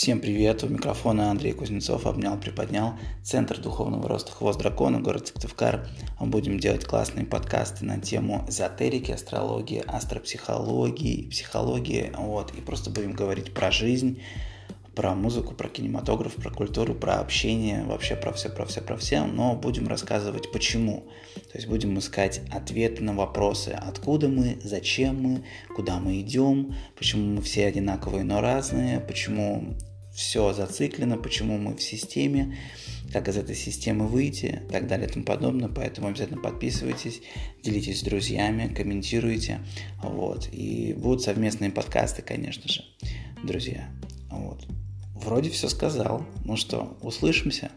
Всем привет, у микрофона Андрей Кузнецов, обнял, приподнял, Центр духовного роста Хвост Дракона, город Сыктывкар. Мы будем делать классные подкасты на тему эзотерики, астрологии, астропсихологии, психологии, вот, и просто будем говорить про жизнь, про музыку, про кинематограф, про культуру, про общение, вообще про все, про все, про все, но будем рассказывать почему. То есть будем искать ответы на вопросы, откуда мы, зачем мы, куда мы идем, почему мы все одинаковые, но разные, почему все зациклено, почему мы в системе, как из этой системы выйти, и так далее и тому подобное. Поэтому обязательно подписывайтесь, делитесь с друзьями, комментируйте. Вот. И будут совместные подкасты, конечно же, друзья. Вот. Вроде все сказал. Ну что, услышимся.